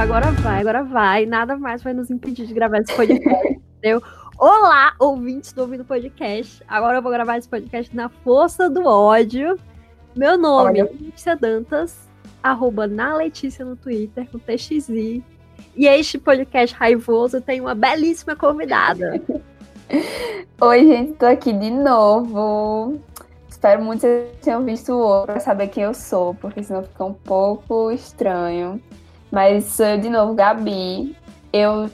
agora vai, agora vai. Nada mais vai nos impedir de gravar esse podcast, entendeu? Olá, ouvintes do Ouvindo Podcast. Agora eu vou gravar esse podcast na força do ódio. Meu nome é Letícia Dantas, arroba na Letícia no Twitter, com TXI. E este podcast raivoso tem uma belíssima convidada. Oi, gente, tô aqui de novo. Espero muito que vocês tenham visto o outro para saber quem eu sou, porque senão fica um pouco estranho. Mas eu de novo, Gabi. Eu,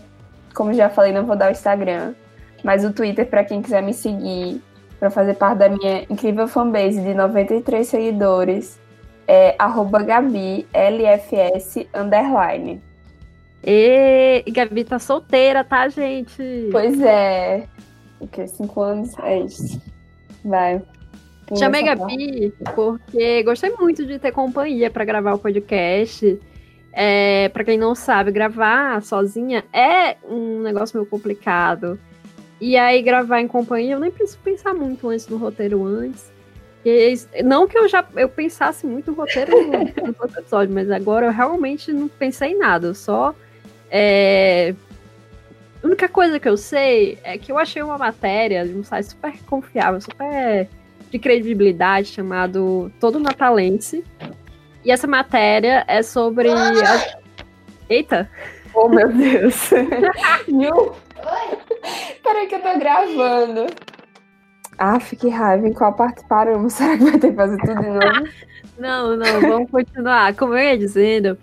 como já falei, não vou dar o Instagram, mas o Twitter para quem quiser me seguir, para fazer parte da minha incrível fanbase de 93 seguidores, é arroba Gabi, LFS, underline. E, e Gabi tá solteira, tá, gente? Pois é. O que? Cinco anos? É isso. Vai. Chamei Gabi porque gostei muito de ter companhia para gravar o podcast. É, para quem não sabe, gravar sozinha é um negócio meio complicado. E aí, gravar em companhia, eu nem preciso pensar muito antes no roteiro antes. E, não que eu já eu pensasse muito no roteiro no, no episódio, mas agora eu realmente não pensei em nada. Eu só. É, a única coisa que eu sei é que eu achei uma matéria de um site super confiável, super de credibilidade chamado Todo Natalense. E essa matéria é sobre. A... Eita! Oh, meu Deus! Viu? Peraí que eu tô gravando. Ah, fique raiva. Em qual parte paramos? Será que vai ter que fazer tudo de novo? não, não, vamos continuar. Como eu ia dizendo,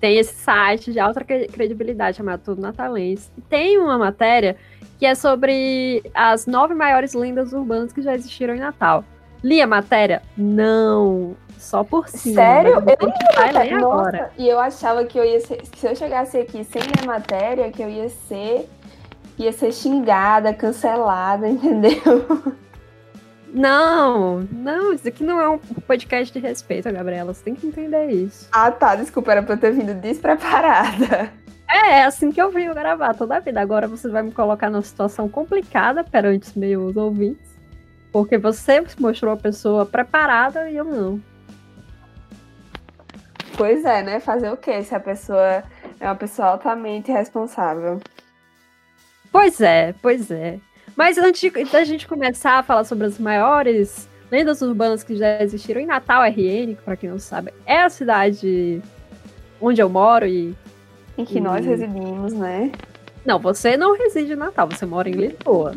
tem esse site de alta credibilidade chamado Todo Natalense. E tem uma matéria que é sobre as nove maiores lendas urbanas que já existiram em Natal. Li a matéria? Não. Só por cima. Sério? Eu li agora. E eu achava que eu ia ser, se eu chegasse aqui sem ler matéria, que eu ia ser ia ser xingada, cancelada, entendeu? Não, não, isso aqui não é um podcast de respeito, Gabriela. Você tem que entender isso. Ah, tá. Desculpa, era pra eu ter vindo despreparada. É, é assim que eu venho gravar toda a vida. Agora você vai me colocar numa situação complicada perante meus ouvintes. Porque você mostrou a pessoa preparada e eu não. Pois é, né? Fazer o quê se a pessoa é uma pessoa altamente responsável? Pois é, pois é. Mas antes da gente começar a falar sobre as maiores lendas urbanas que já existiram em Natal RN, para quem não sabe, é a cidade onde eu moro e em que nós residimos, né? Não, você não reside em Natal, você mora em Lisboa.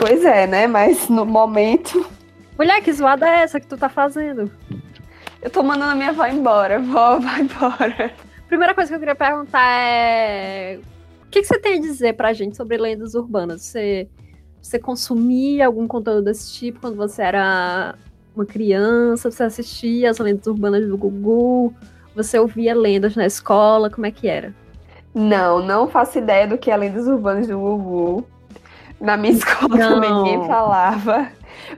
Pois é, né? Mas no momento. Mulher, que zoada é essa que tu tá fazendo? Eu tô mandando a minha avó embora. Vó, vai embora. Primeira coisa que eu queria perguntar é. O que, que você tem a dizer pra gente sobre lendas urbanas? Você, você consumia algum conteúdo desse tipo quando você era uma criança? Você assistia as lendas urbanas do Gugu? Você ouvia lendas na escola? Como é que era? Não, não faço ideia do que é lendas urbanas do Gugu. Na minha escola não. também ninguém falava.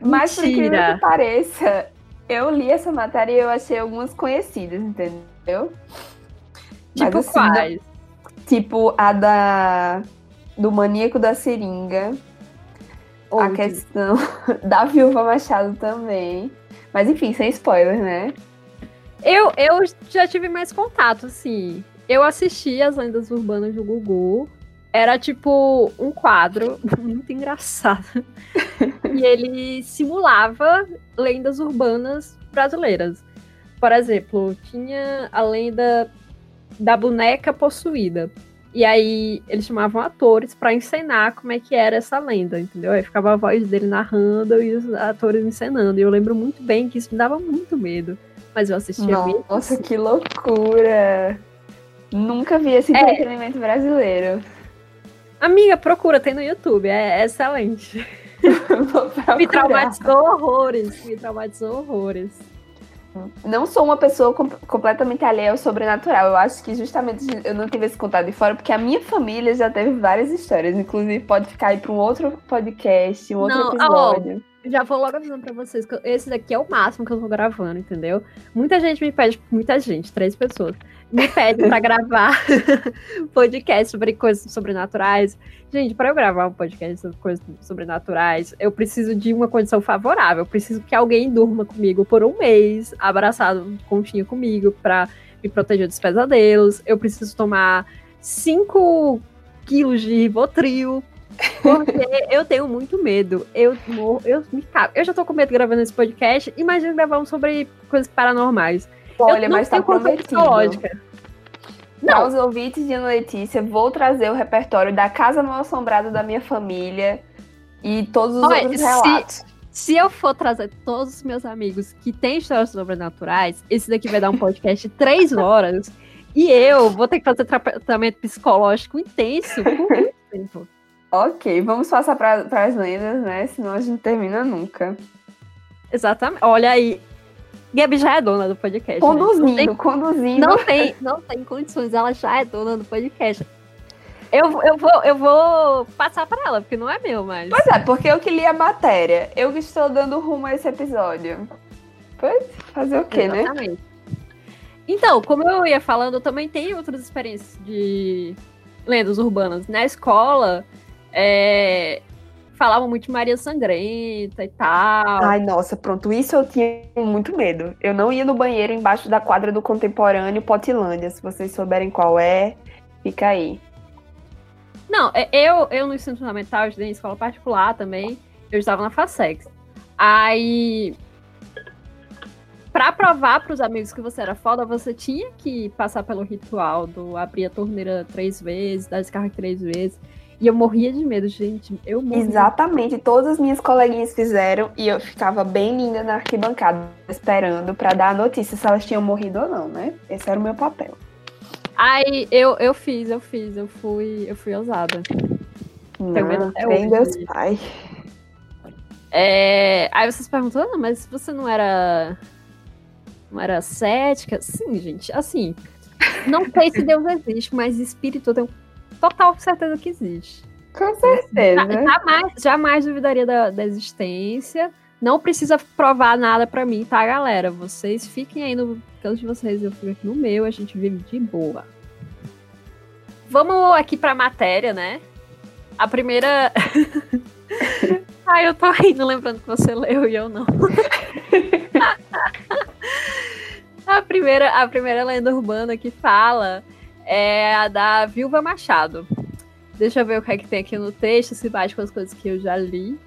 Mas por que pareça, eu li essa matéria e eu achei algumas conhecidas, entendeu? Tipo Mas, assim, quais? tipo a da do maníaco da seringa. Onde? A questão da viúva Machado também. Mas enfim, sem spoiler, né? Eu, eu já tive mais contato, assim. Eu assisti as lendas urbanas do Gugu. Era tipo um quadro muito engraçado. e ele simulava lendas urbanas brasileiras. Por exemplo, tinha a lenda da boneca possuída. E aí eles chamavam atores para encenar como é que era essa lenda, entendeu? Aí ficava a voz dele narrando e os atores encenando. E eu lembro muito bem que isso me dava muito medo mas eu assistia Nossa, Nossa, que loucura! Nunca vi esse é. entretenimento brasileiro. Amiga, procura, tem no YouTube, é, é excelente. me traumatizou horrores, me traumatizou horrores. Não sou uma pessoa com, completamente alheia ao sobrenatural. Eu acho que justamente eu não tive esse contato de fora, porque a minha família já teve várias histórias. Inclusive, pode ficar aí para um outro podcast, um outro não, episódio. Oh, já vou logo avisando pra vocês que esse daqui é o máximo que eu tô gravando, entendeu? Muita gente me pede, muita gente, três pessoas, me pede pra gravar podcast sobre coisas sobrenaturais. Gente, para eu gravar um podcast sobre coisas sobrenaturais, eu preciso de uma condição favorável. Eu preciso que alguém durma comigo por um mês, abraçado, continha comigo, pra me proteger dos pesadelos, eu preciso tomar 5 quilos de Rivotril, porque eu tenho muito medo. Eu morro, eu me cago. Eu já tô com medo gravando esse podcast. Imagina gravar um sobre coisas paranormais. Olha, mas tá prometido. Não. Os ouvintes de Letícia, vou trazer o repertório da Casa Mal Assombrada da minha família e todos os Olha, outros relatos. Se, se eu for trazer todos os meus amigos que têm histórias sobrenaturais, esse daqui vai dar um podcast de três horas. E eu vou ter que fazer tratamento psicológico intenso por muito tempo. Ok, vamos passar para as lendas, né? Senão a gente termina nunca. Exatamente. Olha aí. Gabi já é dona do podcast. Conduzindo, né? não tem, conduzindo. Não tem, não tem condições, ela já é dona do podcast. Eu, eu, vou, eu vou passar para ela, porque não é meu mais. Pois é, porque eu que li a matéria. Eu que estou dando rumo a esse episódio. Pois, fazer o quê, né? Exatamente. né? Então, como eu ia falando, eu também tenho outras experiências de lendas urbanas. Na escola, é, falavam muito de Maria Sangrenta e tal. Ai, nossa, pronto, isso eu tinha muito medo. Eu não ia no banheiro embaixo da quadra do contemporâneo Potilândia. Se vocês souberem qual é, fica aí. Não, é, eu, eu no ensino fundamental, eu estudei em escola particular também, eu estava na FASEX. Aí, pra provar pros amigos que você era foda, você tinha que passar pelo ritual do abrir a torneira três vezes, dar descarga três vezes. E eu morria de medo, gente. Eu morria. Exatamente. Todas as minhas coleguinhas fizeram e eu ficava bem linda na arquibancada, esperando para dar a notícia se elas tinham morrido ou não, né? Esse era o meu papel. Aí eu, eu fiz, eu fiz, eu fui, eu fui ousada. Não. Deus pai. É, aí vocês perguntam, ah, mas você não era. Não era cética? Sim, gente. Assim, não sei se Deus existe, mas espírito eu tenho total certeza que existe. Com certeza. Jamais, jamais duvidaria da, da existência. Não precisa provar nada para mim, tá, galera? Vocês fiquem aí no canto de vocês, eu fico aqui no meu, a gente vive de boa. Vamos aqui pra matéria, né? A primeira. Ai, eu tô rindo lembrando que você leu e eu não. a, primeira, a primeira lenda urbana que fala é a da Viúva Machado. Deixa eu ver o que é que tem aqui no texto, se bate com as coisas que eu já li.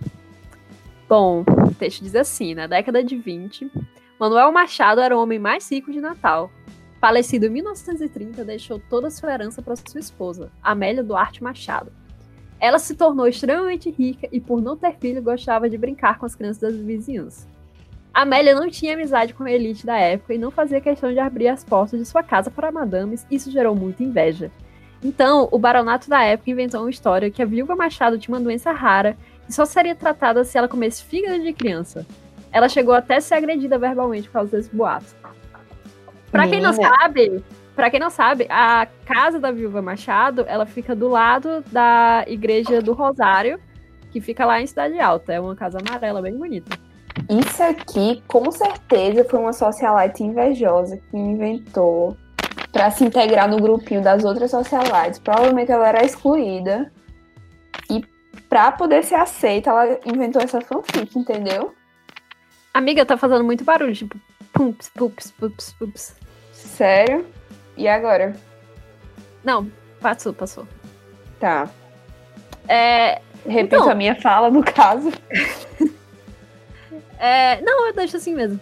Bom, o texto diz assim: na década de 20, Manuel Machado era o homem mais rico de Natal. Falecido em 1930, deixou toda a sua herança para sua esposa, Amélia Duarte Machado. Ela se tornou extremamente rica e, por não ter filho, gostava de brincar com as crianças das vizinhanças. Amélia não tinha amizade com a elite da época e não fazia questão de abrir as portas de sua casa para madames, isso gerou muita inveja. Então, o baronato da época inventou uma história que a viúva Machado tinha uma doença rara e só seria tratada se ela comesse fígado de criança. Ela chegou até a ser agredida verbalmente por causa desse boato. Pra quem não sabe, para quem não sabe, a casa da viúva Machado, ela fica do lado da igreja do Rosário, que fica lá em Cidade Alta. É uma casa amarela bem bonita. Isso aqui, com certeza, foi uma socialite invejosa que inventou para se integrar no grupinho das outras socialites. Provavelmente ela era excluída pra poder ser aceita, ela inventou essa fanfic, entendeu? Amiga, tá fazendo muito barulho, tipo, pumps, pups, pups, pups. Sério? E agora? Não, passou, passou. Tá. É. Repito então... a minha fala, no caso. é... Não, eu deixo assim mesmo.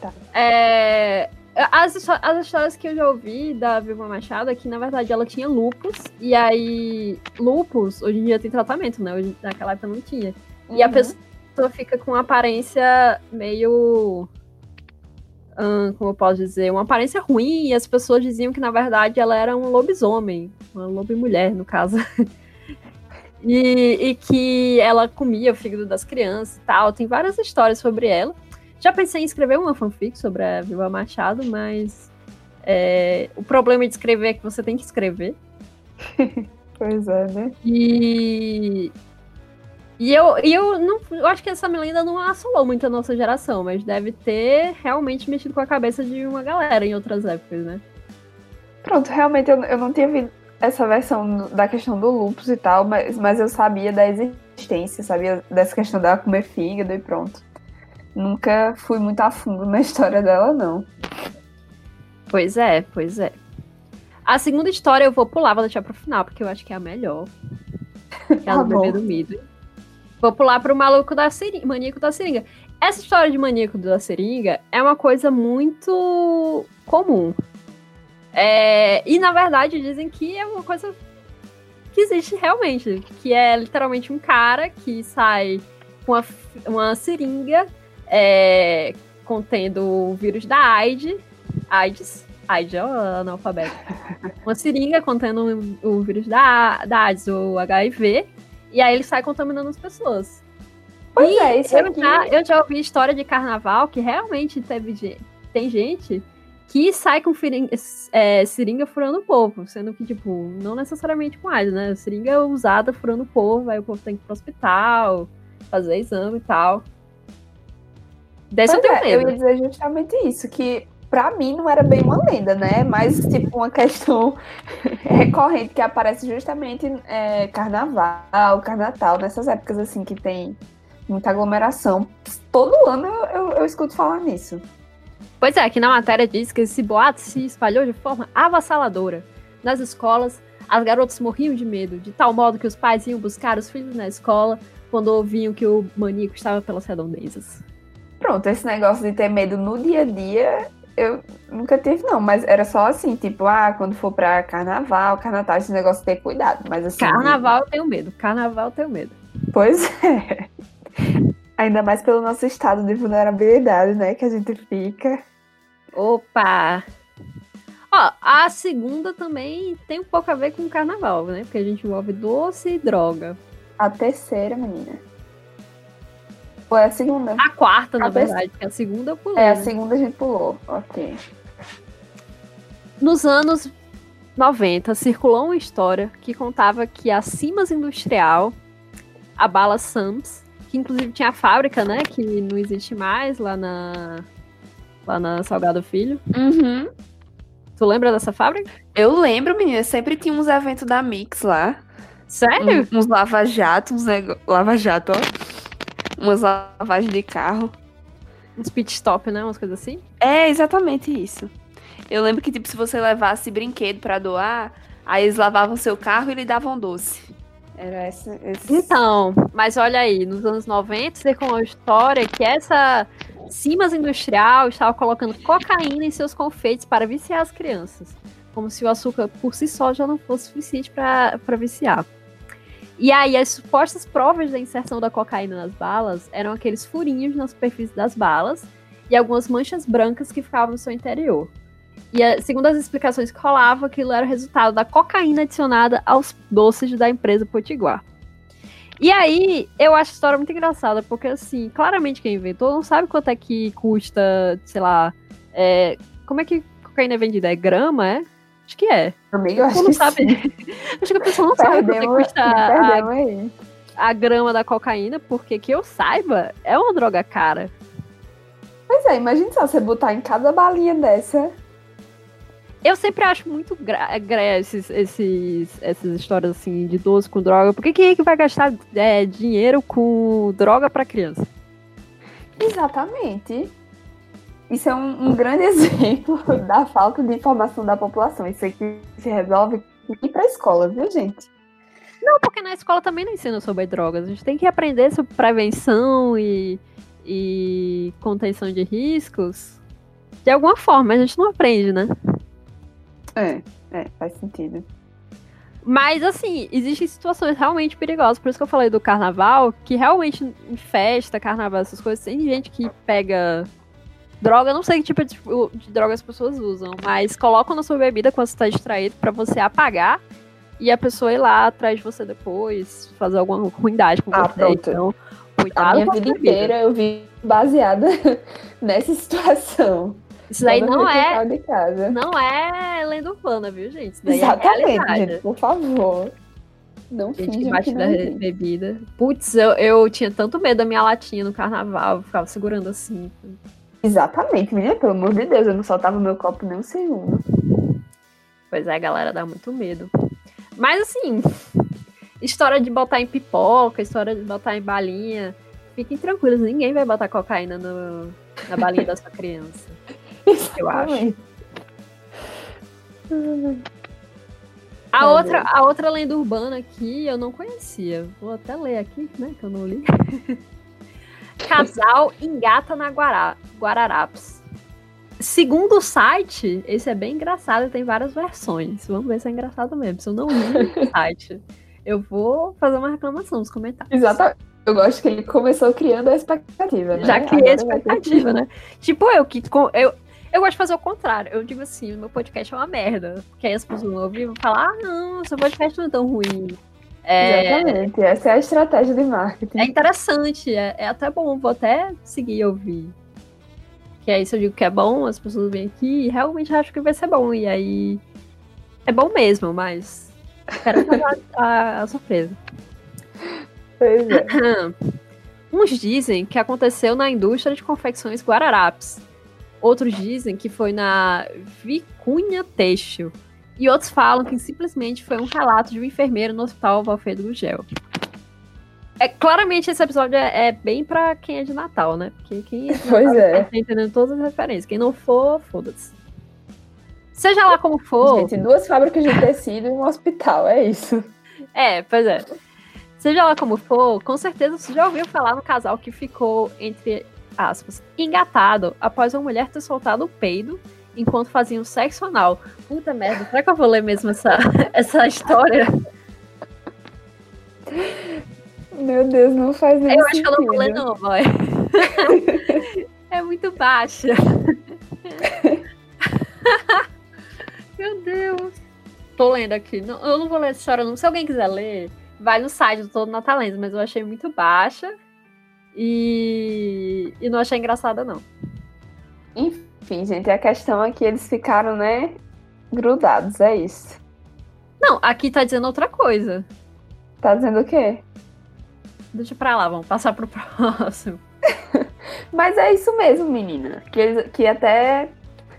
Tá. É... As, as histórias que eu já ouvi da Vilma Machado é que, na verdade, ela tinha lupus. E aí, lupus, hoje em dia tem tratamento, né? Hoje, naquela época não tinha. Uhum. E a uhum. pessoa fica com uma aparência meio. Hum, como eu posso dizer? Uma aparência ruim. E as pessoas diziam que, na verdade, ela era um lobisomem. Uma lobo-mulher, no caso. e, e que ela comia o fígado das crianças e tal. Tem várias histórias sobre ela. Já pensei em escrever uma fanfic sobre a Viva Machado, mas é, o problema de escrever é que você tem que escrever. pois é, né? E. E eu, e eu não eu acho que essa lenda não assolou muito a nossa geração, mas deve ter realmente mexido com a cabeça de uma galera em outras épocas, né? Pronto, realmente eu, eu não tinha essa versão da questão do lupus e tal, mas, mas eu sabia da existência, sabia dessa questão dela comer fígado e pronto. Nunca fui muito a fundo na história dela, não. Pois é, pois é. A segunda história eu vou pular, vou deixar pro final, porque eu acho que é a melhor. Que é a Tá do bebê bom. do Midway. Vou pular pro maluco da seringa, maníaco da seringa. Essa história de maníaco da seringa é uma coisa muito comum. É, e na verdade dizem que é uma coisa que existe realmente. Que é literalmente um cara que sai com uma, uma seringa é, contendo o vírus da AIDS. AIDS. AIDS, ó, analfabeto. Uma seringa contendo o, o vírus da, da AIDS, o HIV. E aí ele sai contaminando as pessoas. Pois E é, isso eu aqui. já, eu já ouvi história de carnaval que realmente teve tem gente que sai com é, seringa furando o povo, sendo que, tipo, não necessariamente com AIDS, né? Seringa é usada furando o povo, aí o povo tem que ir pro hospital, fazer exame e tal. Dessa eu tenho é, eu ia dizer justamente isso, que pra mim não era bem uma lenda, né? Mas, tipo, uma questão recorrente que aparece justamente é, carnaval, carnatal, nessas épocas assim que tem muita aglomeração. Todo ano eu, eu, eu escuto falar nisso. Pois é, aqui na matéria diz que esse boato se espalhou de forma avassaladora. Nas escolas, as garotas morriam de medo, de tal modo que os pais iam buscar os filhos na escola quando ouviam que o maníaco estava pelas redondezas. Pronto, esse negócio de ter medo no dia a dia, eu nunca tive, não. Mas era só assim, tipo, ah, quando for pra carnaval, carnatal, esse negócio ter cuidado. Mas assim. Carnaval eu tenho medo, carnaval eu tenho medo. Pois é. Ainda mais pelo nosso estado de vulnerabilidade, né? Que a gente fica. Opa! Ó, a segunda também tem um pouco a ver com carnaval, né? Porque a gente envolve doce e droga. A terceira, menina. Ou é a segunda? A quarta, na terceira. verdade, porque a segunda eu pulei. É, a né? segunda a gente pulou. Ok. Nos anos 90, circulou uma história que contava que a Simas Industrial, a bala Sams, que inclusive tinha a fábrica, né, que não existe mais lá na lá na Salgado Filho. Uhum. Tu lembra dessa fábrica? Eu lembro, menina, sempre tinha uns eventos da Mix lá. Sério? Um- uns lava-jato, uns nego... lava-jato, ó. Umas lavagens de carro. Uns pit stop, né, umas coisas assim? É exatamente isso. Eu lembro que, tipo, se você levasse brinquedo pra doar, aí eles lavavam seu carro e lhe davam doce. Era essa. Esse... Então, mas olha aí, nos anos 90 circulou a história que essa Simas Industrial estava colocando cocaína em seus confeitos para viciar as crianças. Como se o açúcar por si só já não fosse suficiente para viciar. E aí, as supostas provas da inserção da cocaína nas balas eram aqueles furinhos na superfície das balas e algumas manchas brancas que ficavam no seu interior. E eh, segundo as explicações que rolavam, aquilo era o resultado da cocaína adicionada aos doces da empresa Potiguar. E aí, eu acho a história muito engraçada, porque assim, claramente quem inventou não sabe quanto é que custa, sei lá, é, como é que cocaína é vendida? É grama, é? Acho que é. Amigo, eu acho não que sabe. acho que a pessoa não sabe quanto é que custa a, a grama da cocaína, porque que eu saiba, é uma droga cara. Pois é, imagina só você botar em cada balinha dessa. Eu sempre acho muito gra gra esses, esses, essas histórias assim de doce com droga. Por que quem é que vai gastar é, dinheiro com droga pra criança? Exatamente. Isso é um, um grande exemplo da falta de informação da população. Isso aqui se resolve ir pra escola, viu, gente? Não, porque na escola também não ensina sobre drogas. A gente tem que aprender sobre prevenção e, e contenção de riscos de alguma forma. A gente não aprende, né? É, é, faz sentido. Mas, assim, existem situações realmente perigosas. Por isso que eu falei do carnaval, que realmente em festa, carnaval, essas coisas, tem gente que pega droga, eu não sei que tipo de, de droga as pessoas usam, mas colocam na sua bebida quando você tá distraído pra você apagar e a pessoa ir lá atrás de você depois, fazer alguma ruindade com Ah, você. pronto. Então, A minha vida inteira eu vi baseada nessa situação. Isso daí não é, não é lenda urbana, viu, gente? É Exatamente, realidade. gente, por favor. Não Gente que bate que da bebida. Putz, eu, eu tinha tanto medo da minha latinha no carnaval, eu ficava segurando assim. Exatamente, menina, pelo amor de Deus, eu não soltava meu copo nem um segundo. Pois é, a galera dá muito medo. Mas assim, história de botar em pipoca, história de botar em balinha. Fiquem tranquilos, ninguém vai botar cocaína no- na balinha da sua criança. Eu acho. A outra, a outra lenda urbana aqui eu não conhecia. Vou até ler aqui, né? Que eu não li. Casal engata na Guará, Guararapes. Segundo o site, esse é bem engraçado, tem várias versões. Vamos ver se é engraçado mesmo. Se eu não li o site, eu vou fazer uma reclamação nos comentários. Exatamente. Eu gosto que ele começou criando a expectativa, né? Já criei a expectativa, né? Tipo, eu que. Eu, eu gosto de fazer o contrário. Eu digo assim, meu podcast é uma merda. Porque aí as pessoas vão ouvir e vão falar, ah, não, seu podcast não é tão ruim. É... Exatamente, essa é a estratégia de marketing. É interessante, é, é até bom, vou até seguir e ouvir. Que aí se eu digo que é bom, as pessoas vêm aqui e realmente acham que vai ser bom. E aí é bom mesmo, mas quero fazer a, a surpresa. Pois é. Uns dizem que aconteceu na indústria de confecções Guararapes. Outros dizem que foi na Vicunha Têxtil. E outros falam que simplesmente foi um relato de um enfermeiro no hospital Valfredo Gugel. É, claramente esse episódio é, é, bem pra quem é de Natal, né? Porque quem é Natal pois é. tá entendendo todas as referências. Quem não for, foda-se. Seja lá como for. Gente, duas fábricas de tecido e um hospital, é isso. É, pois é. Seja lá como for, com certeza você já ouviu falar no casal que ficou, entre aspas, engatado após uma mulher ter soltado o peido enquanto faziam sexo anal. Puta merda, será que eu vou ler mesmo essa, essa história? Meu Deus, não faz nem Eu sentido. acho que eu não vou ler não, boy. é muito baixa. Meu Deus. Tô lendo aqui. Eu não vou ler essa história não. Se alguém quiser ler, vai no site do Todo Natalento, mas eu achei muito baixa. E, e não achei engraçada, não. Enfim, gente, a questão é que eles ficaram, né, grudados, é isso. Não, aqui tá dizendo outra coisa. Tá dizendo o quê? Deixa pra lá, vamos passar pro próximo. Mas é isso mesmo, menina. Que, eles, que até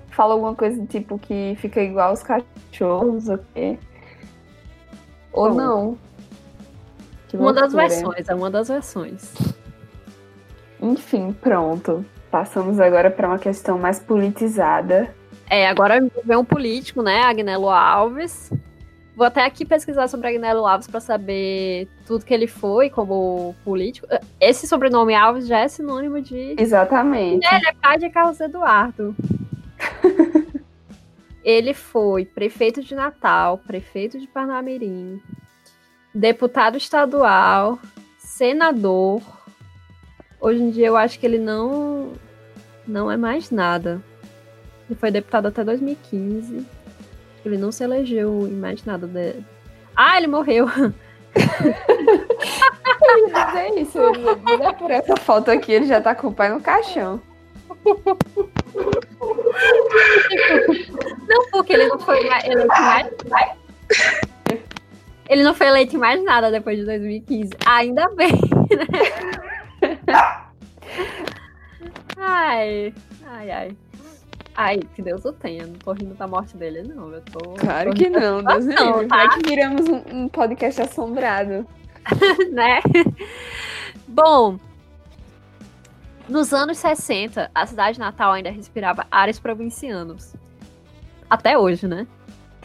fala alguma coisa tipo que fica igual os cachorros, o quê? Ou não. Que Uma das loucura. versões, é uma das versões. Enfim, pronto. Passamos agora para uma questão mais politizada. É, agora vem um político, né? Agnello Alves. Vou até aqui pesquisar sobre Agnello Alves para saber tudo que ele foi como político. Esse sobrenome Alves já é sinônimo de. Exatamente. Ele é pai de Carlos Eduardo. ele foi prefeito de Natal, prefeito de Parnamirim, deputado estadual, senador. Hoje em dia eu acho que ele não não é mais nada. Ele foi deputado até 2015. Ele não se elegeu em mais nada. De... Ah, ele morreu. Mas é isso. Olha por essa foto aqui, ele já tá com o pai no caixão. Não, porque ele não foi eleito mais. Ele não foi eleito em mais nada depois de 2015. Ainda bem, né? Ai, ai, ai. Ai, que Deus o tenha. Não tô rindo da morte dele, não. Eu tô. Claro tô que não, Deus situação, livre. tá? Vai que viramos um, um podcast assombrado. né? Bom, nos anos 60, a cidade natal ainda respirava ares provincianos. Até hoje, né?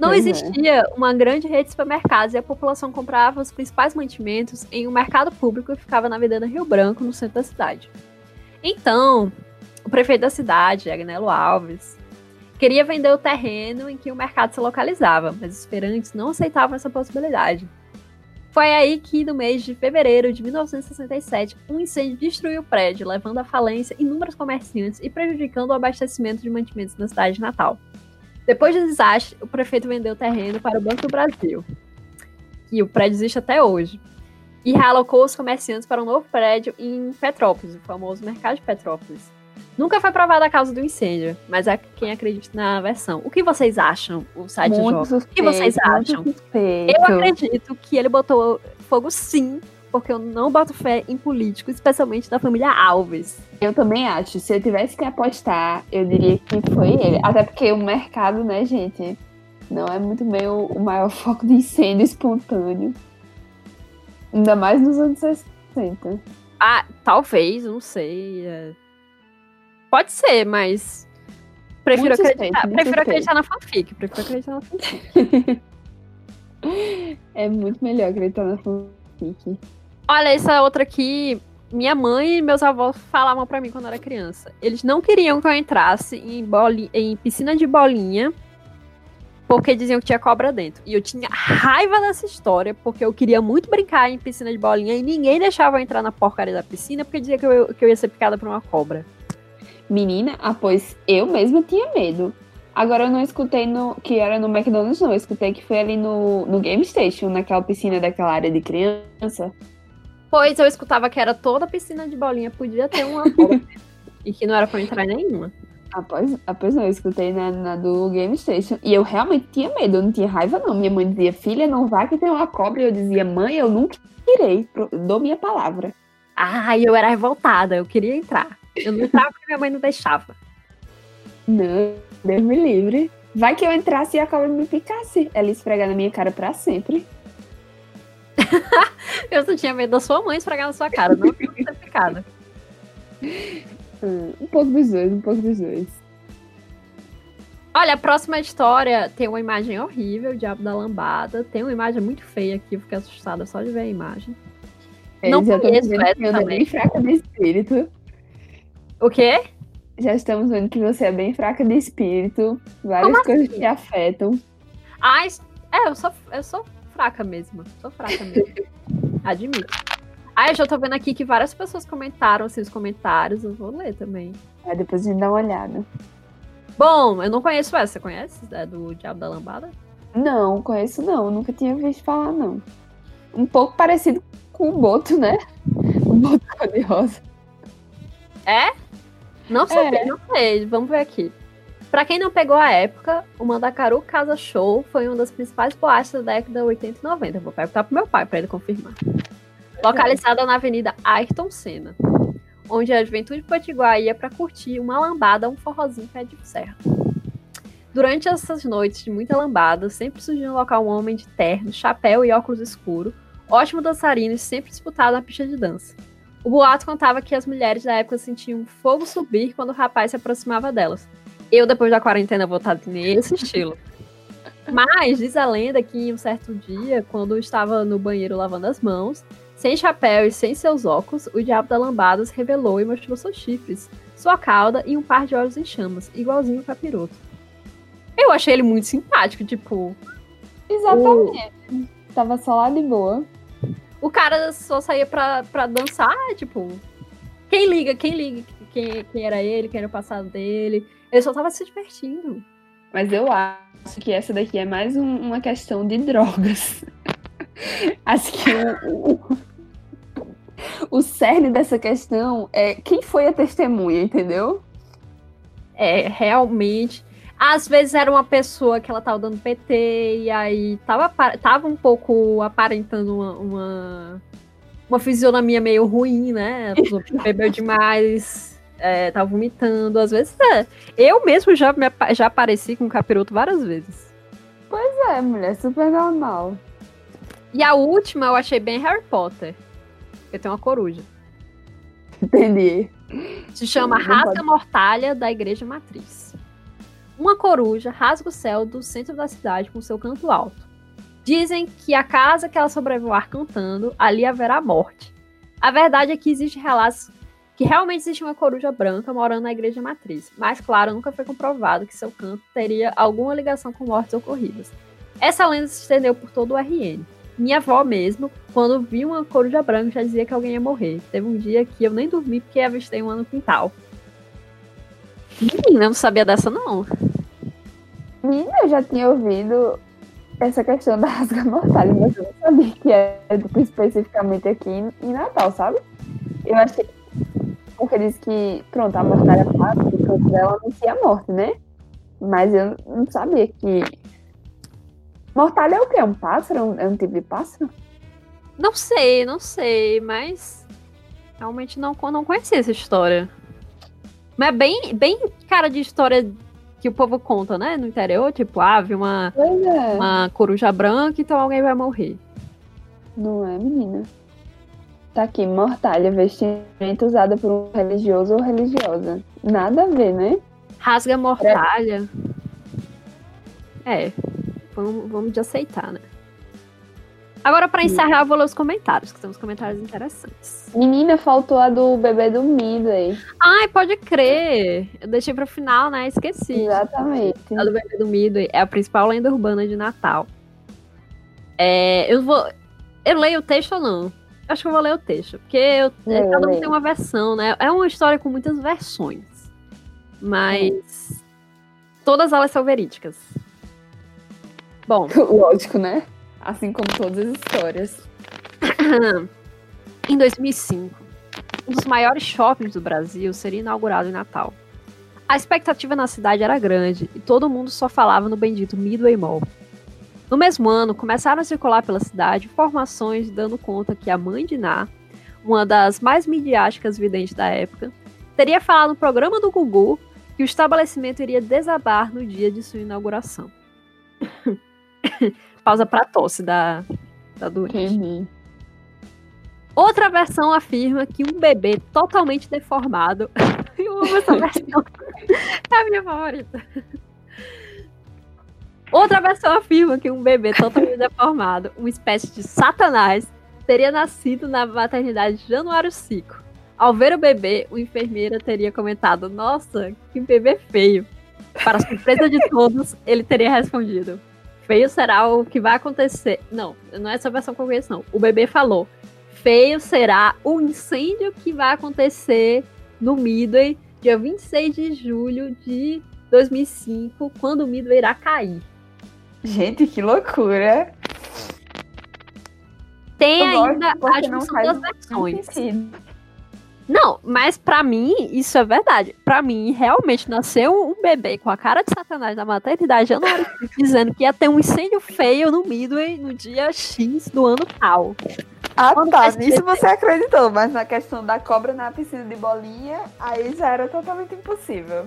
Não é. existia uma grande rede de supermercados e a população comprava os principais mantimentos em um mercado público que ficava na Avenida Rio Branco, no centro da cidade. Então, o prefeito da cidade, Agnello Alves, queria vender o terreno em que o mercado se localizava, mas os feirantes não aceitavam essa possibilidade. Foi aí que, no mês de fevereiro de 1967, um incêndio destruiu o prédio, levando à falência inúmeros comerciantes e prejudicando o abastecimento de mantimentos na cidade de Natal. Depois do desastre, o prefeito vendeu o terreno para o Banco do Brasil, e o prédio existe até hoje, e realocou os comerciantes para um novo prédio em Petrópolis, o famoso Mercado de Petrópolis. Nunca foi provada a causa do incêndio, mas é quem acredita na versão. O que vocês acham, o site muito joga? suspeito, O que vocês acham? suspeito. Eu acredito que ele botou fogo sim, porque eu não boto fé em político, especialmente da família Alves. Eu também acho. Se eu tivesse que apostar, eu diria que foi ele. Até porque o mercado, né, gente, não é muito bem o, o maior foco de incêndio espontâneo. Ainda mais nos anos 60. Ah, talvez, não sei. é. Pode ser, mas Prefiro, Muito acreditar, suspeito, prefiro acreditar na fanfic. Prefiro acreditar na fanfic. É muito melhor acreditar na fanfic. Olha, essa outra aqui. Minha mãe e meus avós falavam pra mim quando eu era criança. Eles não queriam que eu entrasse em, boli- em piscina de bolinha porque diziam que tinha cobra dentro. E eu tinha raiva dessa história porque eu queria muito brincar em piscina de bolinha e ninguém deixava eu entrar na porcaria da piscina porque dizia que eu, que eu ia ser picada por uma cobra. Menina, ah, pois eu mesma tinha medo. Agora eu não escutei no, que era no McDonald's, não. Eu escutei que foi ali no, no Game Station, naquela piscina daquela área de criança. Pois eu escutava que era toda piscina de bolinha podia ter uma e que não era pra entrar nenhuma. Após, após não, eu escutei na, na do Game Station. E eu realmente tinha medo, eu não tinha raiva, não. Minha mãe dizia, filha, não vá que tem uma cobra. E eu dizia, mãe, eu nunca irei. Dou minha palavra. Ai, eu era revoltada, eu queria entrar. Eu não entrava porque minha mãe não deixava. Não, Deus me livre. Vai que eu entrasse e a cobra me picasse. Ela ia esfregar na minha cara pra sempre. Eu só tinha medo da sua mãe esfregar na sua cara, não ser picada. Hum, um pouco dos dois, um pouco dos dois. Olha, a próxima história tem uma imagem horrível, o Diabo da Lambada. Tem uma imagem muito feia aqui, eu fiquei assustada só de ver a imagem. Não já estão conheço essa também. bem fraca de espírito. O quê? Já estamos vendo que você é bem fraca de espírito. Várias Como coisas assim? te afetam. Ah, es- é, eu sou, eu sou fraca mesmo. Sou fraca mesmo. Admito. Ah, eu já tô vendo aqui que várias pessoas comentaram assim, os comentários. Eu vou ler também. Aí depois a gente dá uma olhada. Bom, eu não conheço essa. Você conhece? É do Diabo da Lambada? Não, conheço não. Nunca tinha visto falar, não. Um pouco parecido com o Boto, né? O Boto cor-de-rosa. É? Não sei, É. não sei. Vamos ver aqui. Pra quem não pegou a época, o Mandacaru Casa Show foi uma das principais boates da década 80 e 90. Vou perguntar pro meu pai pra ele confirmar. Localizada na Avenida Ayrton Senna, onde a juventude potiguar ia pra curtir uma lambada, um forrozinho pé de serra. Durante essas noites de muita lambada, sempre surgia no local um homem de terno, chapéu e óculos escuros, ótimo dançarino e sempre disputado na pista de dança. O boato contava que as mulheres da época sentiam fogo subir quando o rapaz se aproximava delas. Eu, depois da quarentena, vou estar nesse estilo. Mas diz a lenda que em um certo dia, quando estava no banheiro lavando as mãos, sem chapéu e sem seus óculos, o diabo da lambada se revelou e mostrou seus chifres, sua cauda e um par de olhos em chamas, igualzinho o capiroto. Eu achei ele muito simpático, tipo, Exatamente. Tava só lá de boa. O cara só saía pra, pra dançar, tipo, quem liga, quem liga quem, quem era ele, quem era o passado dele. Ele só tava se divertindo. Mas eu acho que essa daqui é mais um- uma questão de drogas. acho que o, o, o cerne dessa questão é quem foi a testemunha, entendeu? É, realmente. Às vezes era uma pessoa que ela tava dando PT e aí tava, tava um pouco aparentando uma, uma, uma fisionomia meio ruim, né? Bebeu demais, é, tava vomitando. Às vezes é. Eu mesmo já, me, já apareci com capiroto várias vezes. É, mulher, super normal. E a última eu achei bem Harry Potter. Porque tem uma coruja. Entendi. Se chama Rasga pode- Mortalha da Igreja Matriz. Uma coruja rasga o céu do centro da cidade com seu canto alto. Dizem que a casa que ela sobrevoar cantando, ali haverá morte. A verdade é que existe relatos que realmente existe uma coruja branca morando na Igreja Matriz, mas, claro, nunca foi comprovado que seu canto teria alguma ligação com mortes ocorridas. Essa lenda se estendeu por todo o RN. Minha avó mesmo, quando viu uma coruja branca, já dizia que alguém ia morrer. Teve um dia que eu nem dormi porque avistei uma no quintal. Menina, não sabia dessa, não. Eu já tinha ouvido essa questão da rasga mortalha, mas eu não sabia que era tipo, especificamente aqui em- Natal, sabe? Eu achei. Porque diz que, pronto, a mortalha passa, o canto dela anuncia a morte, né? Mas eu não sabia que. Mortalha é o quê? Um pássaro? É um tipo de pássaro? Não sei, não sei, mas realmente não, não conhecia essa história. Mas é bem, bem cara de história que o povo conta, né? No interior, tipo, ah, vi uma, é. uma coruja branca, então alguém vai morrer. Não é, menina? Tá aqui, mortalha, vestimenta usada por um religioso ou religiosa. Nada a ver, né? Rasga mortalha. É, vamos, vamos de aceitar, né? Agora, pra encerrar, eu vou ler os comentários, que são os comentários interessantes. Menina, faltou a do bebê do Midway. Ai, pode crer. Eu deixei pro final, né? Esqueci. Exatamente. A do bebê do Midway é a principal lenda urbana de Natal. É, eu vou. Eu leio o texto ou não? Acho que eu vou ler o texto. Porque eu, Leia, cada um tem uma versão, né? É uma história com muitas versões. Mas. Todas elas são verídicas. Bom, Lógico, né? Assim como todas as histórias. em 2005, um dos maiores shoppings do Brasil seria inaugurado em Natal. A expectativa na cidade era grande e todo mundo só falava no bendito Midway Mall. No mesmo ano, começaram a circular pela cidade informações dando conta que a mãe de Ná, uma das mais midiáticas videntes da época, teria falado no programa do Gugu que o estabelecimento iria desabar no dia de sua inauguração. Pausa pra tosse da, da doente. Outra versão afirma que um bebê totalmente deformado. Eu amo essa versão. É a minha favorita. Outra versão afirma que um bebê totalmente deformado, uma espécie de satanás, teria nascido na maternidade de Januário 5. Ao ver o bebê, o enfermeira teria comentado: Nossa, que bebê feio. Para surpresa de todos, ele teria respondido: Feio será o que vai acontecer. Não, não é essa versão que eu conheço, não. O bebê falou: feio será o incêndio que vai acontecer no Midway, dia 26 de julho de 2005, quando o Midway irá cair. Gente, que loucura. Tem Eu ainda a junção das versões. Não, mas pra mim, isso é verdade. Pra mim, realmente nasceu um bebê com a cara de satanás na maternidade de Januário, dizendo que ia ter um incêndio feio no Midway no dia X do ano tal. Ah, Quando tá. Nisso você acreditou, mas na questão da cobra na piscina de bolinha, aí já era totalmente impossível.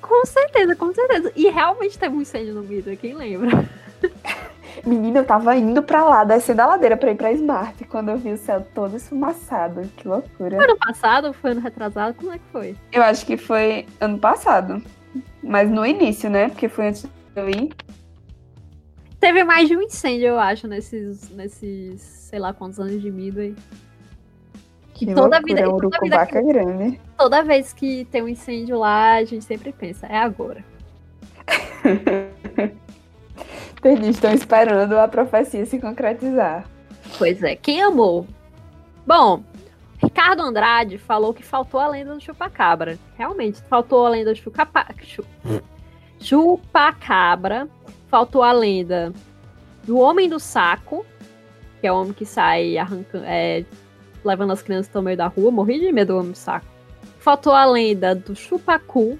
Com certeza, com certeza. E realmente teve um incêndio no Midway, quem lembra? Menina, eu tava indo pra lá, descendo a ladeira pra ir pra Smart, quando eu vi o céu todo esfumaçado. Que loucura. Foi ano passado ou foi ano retrasado? Como é que foi? Eu acho que foi ano passado. Mas no início, né? Porque foi antes de eu ir. Teve mais de um incêndio, eu acho, nesses, nesses sei lá quantos anos de Midway. Que, Que toda loucura, vida, é e um toda, vida urucubaca grande. toda vez que tem um incêndio lá, a gente sempre pensa, é agora. Estão esperando a profecia se concretizar. Pois é, quem amou? Bom, Ricardo Andrade falou que faltou a lenda do chupacabra. Realmente, faltou a lenda do chucapa... chu- chupacabra, faltou a lenda do homem do saco, que é o homem que sai arrancando, é, levando as crianças ao meio da rua. Morri de medo do homem do saco. Faltou a lenda do chupacu.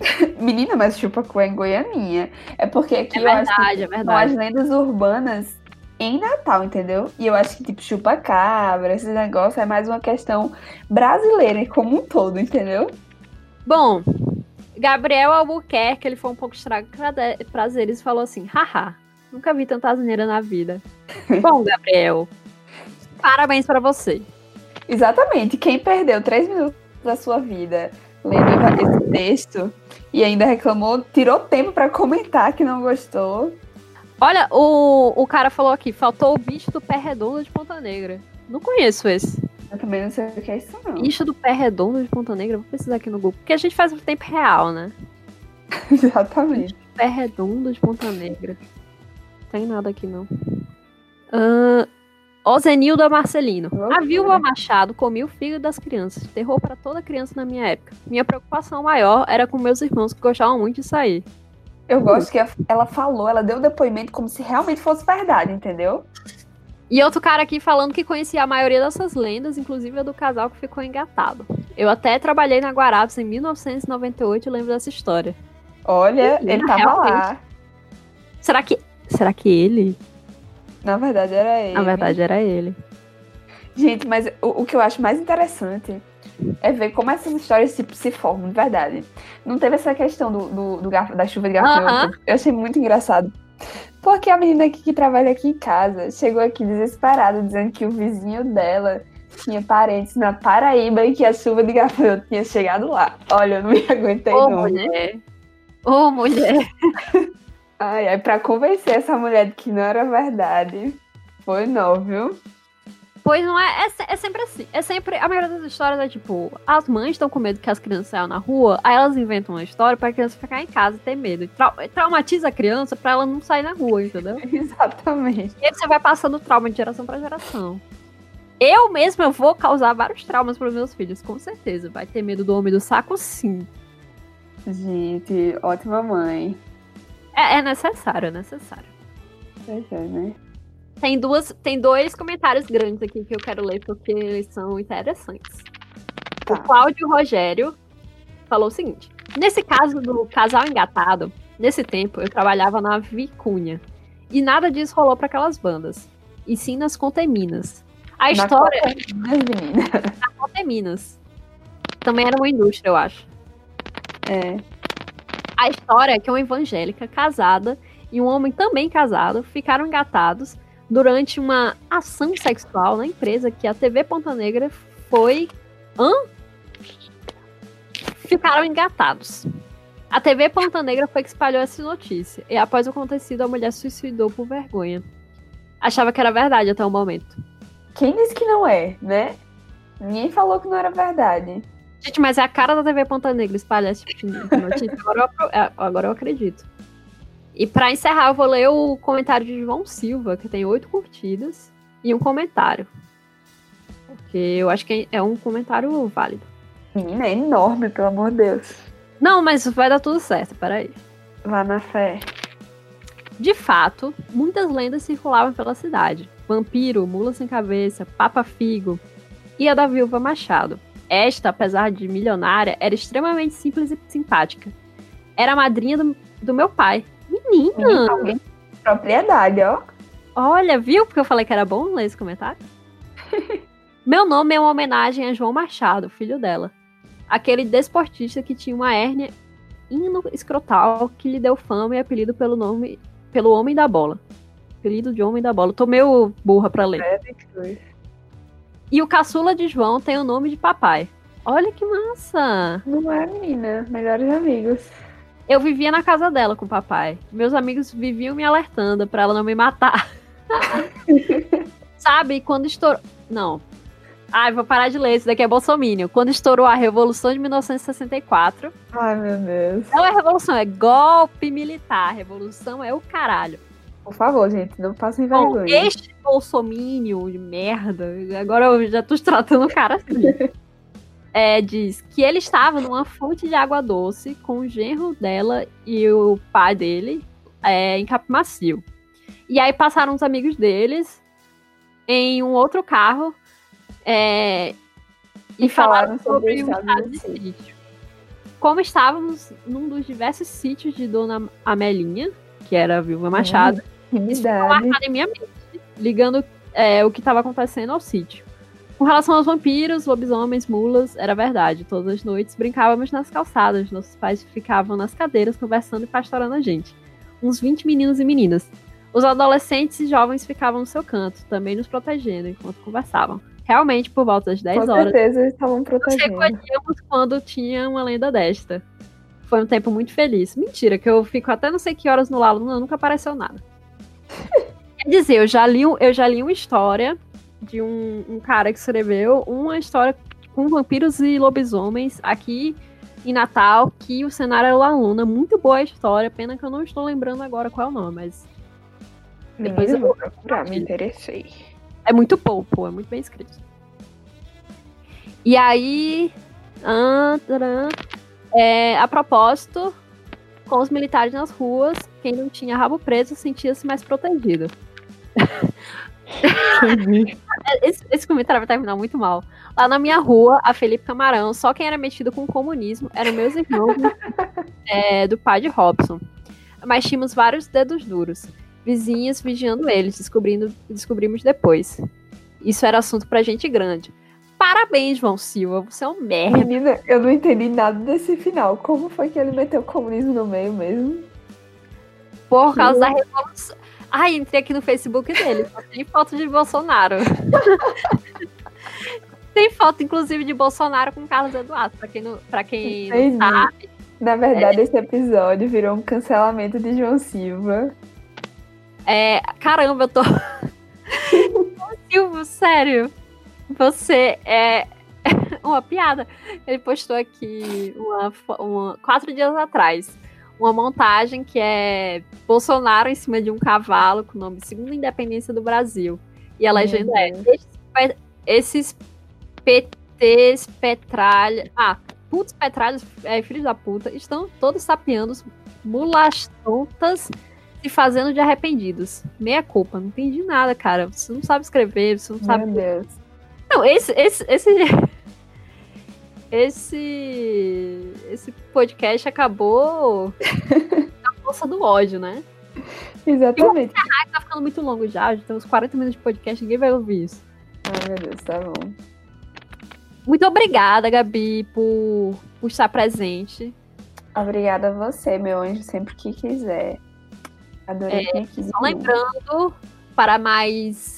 Menina, mas chupacu é em Goianinha. É porque aqui É eu acho que verdade, é são verdade. as lendas urbanas em Natal, entendeu? E eu acho que, tipo, chupa-cabra, esses negócios é mais uma questão brasileira como um todo, entendeu? Bom, Gabriel Albuquerque, ele foi um pouco estrago prazeres e falou assim: haha, nunca vi tanta asneira na vida. Bom, Gabriel, parabéns pra você. Exatamente. Quem perdeu três minutos da sua vida lendo esse texto e ainda reclamou, tirou tempo pra comentar que não gostou. Olha, o, o cara falou aqui: faltou o bicho do pé redondo de Ponta Negra. Não conheço esse. Eu também não sei o que é isso, não. Bicho do pé redondo de Ponta Negra, vou pesquisar aqui no Google. Porque a gente faz no tempo real, né? Exatamente. Pé redondo de Ponta Negra. Não tem nada aqui, não. Ah, Ozenilda Marcelino. Loucura. A viúva Machado comia o fígado das crianças. Terror para toda criança na minha época. Minha preocupação maior era com meus irmãos que gostavam muito de sair. Eu gosto que ela falou, ela deu o depoimento como se realmente fosse verdade, entendeu? E outro cara aqui falando que conhecia a maioria dessas lendas, inclusive a do casal que ficou engatado. Eu até trabalhei na Guarapes em 1998 e lembro dessa história. Olha, Menina, ele tava realmente. lá. Será que. Será que ele? Na verdade, era ele. Na verdade, era ele. Gente, mas o, o que eu acho mais interessante é ver como essas histórias tipo, se formam, de verdade. Não teve essa questão do, do, do garfo- da chuva de gafanhoto. Aham. Eu achei muito engraçado. Porque a menina aqui que trabalha aqui em casa chegou aqui desesperada, dizendo que o vizinho dela tinha parentes na Paraíba e que a chuva de gafanhoto tinha chegado lá. Olha, eu não me aguentei Ô, não. mulher. Ô, mulher. Ai, ai, pra convencer essa mulher de que não era verdade, foi não, viu? Pois não é, é, é sempre assim. É sempre. A maioria das histórias é tipo, as mães estão com medo que as crianças saiam na rua, aí elas inventam uma história pra criança ficar em casa e ter medo. E trau- traumatiza a criança pra ela não sair na rua, entendeu? Exatamente. E aí você vai passando trauma de geração pra geração. Eu mesma eu vou causar vários traumas pros meus filhos, com certeza. Vai ter medo do homem do saco, sim. Gente, ótima mãe. É, é necessário, é necessário. Pois é, né? Tem duas, tem dois comentários grandes aqui que eu quero ler porque eles são interessantes. Tá. O Cláudio Rogério falou o seguinte: Nesse caso do casal engatado, nesse tempo eu trabalhava na Vicunha. E nada disso rolou para aquelas bandas. E sim nas Conteminas. A Na história meninas. das Conteminas. Também era uma indústria, eu acho. É. A história é que uma evangélica casada e um homem também casado ficaram engatados durante uma ação sexual na empresa que a TV Ponta Negra foi. Hã? Ficaram engatados. A TV Ponta Negra foi que espalhou essa notícia. E após o acontecido, a mulher suicidou por vergonha. Achava que era verdade até o momento. Quem disse que não é, né? Ninguém falou que não era verdade. Gente, mas é a cara da TV Ponta Negra espalhar esse tipo de notícia. Agora eu, é, agora eu acredito. E pra encerrar, eu vou ler o comentário de João Silva, que tem oito curtidas e um comentário. Porque eu acho que é um comentário válido. Menina, é enorme, pelo amor de Deus. Não, mas vai dar tudo certo, peraí. Vá na fé. De fato, muitas lendas circulavam pela cidade. Vampiro, mula sem cabeça, Papa Figo e a da Viúva Machado. Esta, apesar de milionária, era extremamente simples e simpática. Era a madrinha do, do meu pai. Menina! Alguém propriedade, ó. Olha, viu? Porque eu falei que era bom ler esse comentário. Meu nome é uma homenagem a João Machado, filho dela. Aquele desportista que tinha uma hérnia escrotal que lhe deu fama e apelido pelo nome pelo Homem da Bola. Apelido de Homem da Bola. Tô meio burra pra ler. E o caçula de João tem o nome de papai. Olha que massa! Não é, menina. Melhores amigos. Eu vivia na casa dela com o papai. Meus amigos viviam me alertando pra ela não me matar. Sabe, quando estourou. Não. Ai, vou parar de ler, isso daqui é Bolsonaro. Quando estourou a Revolução de 1964. Ai, meu Deus. Não é revolução, é golpe militar. Revolução é o caralho. Por favor, gente, não passem Bom, vergonha. este bolsomínio de merda, agora eu já tô tratando o cara assim. É, diz que ele estava numa fonte de água doce com o genro dela e o pai dele é, em Capimacio. E aí passaram os amigos deles em um outro carro é, e, E falaram sobre sobre o estado estado do de sítio. Como estávamos num dos diversos sítios de Dona Amelinha, que era a viúva Machado, isso ficou Intimidade. marcado em minha mente, ligando é, o que estava acontecendo ao sítio. Com relação aos vampiros, lobisomens, mulas, era verdade. Todas as noites brincávamos nas calçadas. Nossos pais ficavam nas cadeiras conversando e pastorando a gente. Uns 20 meninos e meninas. Os adolescentes e jovens ficavam no seu canto, também nos protegendo enquanto conversavam. Realmente, por volta das 10 Com horas, certeza eles estavam nos protegendo. recolhíamos quando tinha uma lenda desta. Foi um tempo muito feliz. Mentira, que eu fico até não sei que horas no Lalo, não, nunca apareceu nada. Quer dizer, eu já li, eu já li uma história de um, um cara que escreveu uma história com vampiros e lobisomens aqui em Natal, que o cenário era La Luna. Muito boa a história, pena que eu não estou lembrando agora qual é o nome, mas depois eu vou procurar, me interessei. é muito bom, pô, é muito bem escrito. E aí. ah, tcharam, é, a propósito, com os militares nas ruas, quem não tinha rabo preso sentia-se mais protegido. Esse, esse comentário vai terminar muito mal. Lá na minha rua, a Felipe Camarão, só quem era metido com o comunismo eram meus irmãos é, do pai de Robson. Mas tínhamos vários dedos duros. Vizinhas vigiando eles, descobrindo, descobrimos depois. Isso era assunto pra gente grande. Parabéns, João Silva, você é um merda. Menina, eu não entendi nada desse final. Como foi que ele meteu o comunismo no meio mesmo? Por causa da revolução. Ai, entrei aqui no Facebook dele, só tem foto de Bolsonaro. tem foto, inclusive, de Bolsonaro com Carlos Eduardo, pra quem não, pra quem não sabe. Na verdade, é... esse episódio virou um cancelamento de João Silva. É, caramba, eu tô. João Silva, sério. Você é uma piada. Ele postou aqui uma, uma, quatro dias atrás uma montagem que é Bolsonaro em cima de um cavalo com o nome Segunda Independência do Brasil. E a legenda é esses, esses PTs, petralha. Ah, putos petralhas, é, filhos da puta, estão todos sapeando mulas tontas se fazendo de arrependidos. Meia culpa, não entendi nada, cara. Você não sabe escrever, você não sabe. Meu Deus. Não, esse, esse, esse, esse, esse podcast acabou na força do ódio, né? Exatamente. E tá ficando muito longo já, já tem uns 40 minutos de podcast, ninguém vai ouvir isso. Ai, meu Deus, tá bom. Muito obrigada, Gabi, por, por estar presente. Obrigada a você, meu anjo, sempre que quiser. Adorei é. Só lembrando, para mais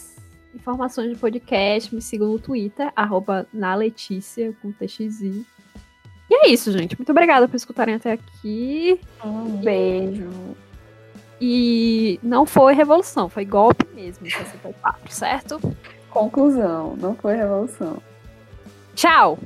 informações de podcast, me sigam no Twitter, arroba na Letícia, com TXI. E é isso, gente. Muito obrigada por escutarem até aqui. Um beijo. E não foi revolução, foi golpe mesmo em 64, certo? Conclusão, não foi revolução. Tchau!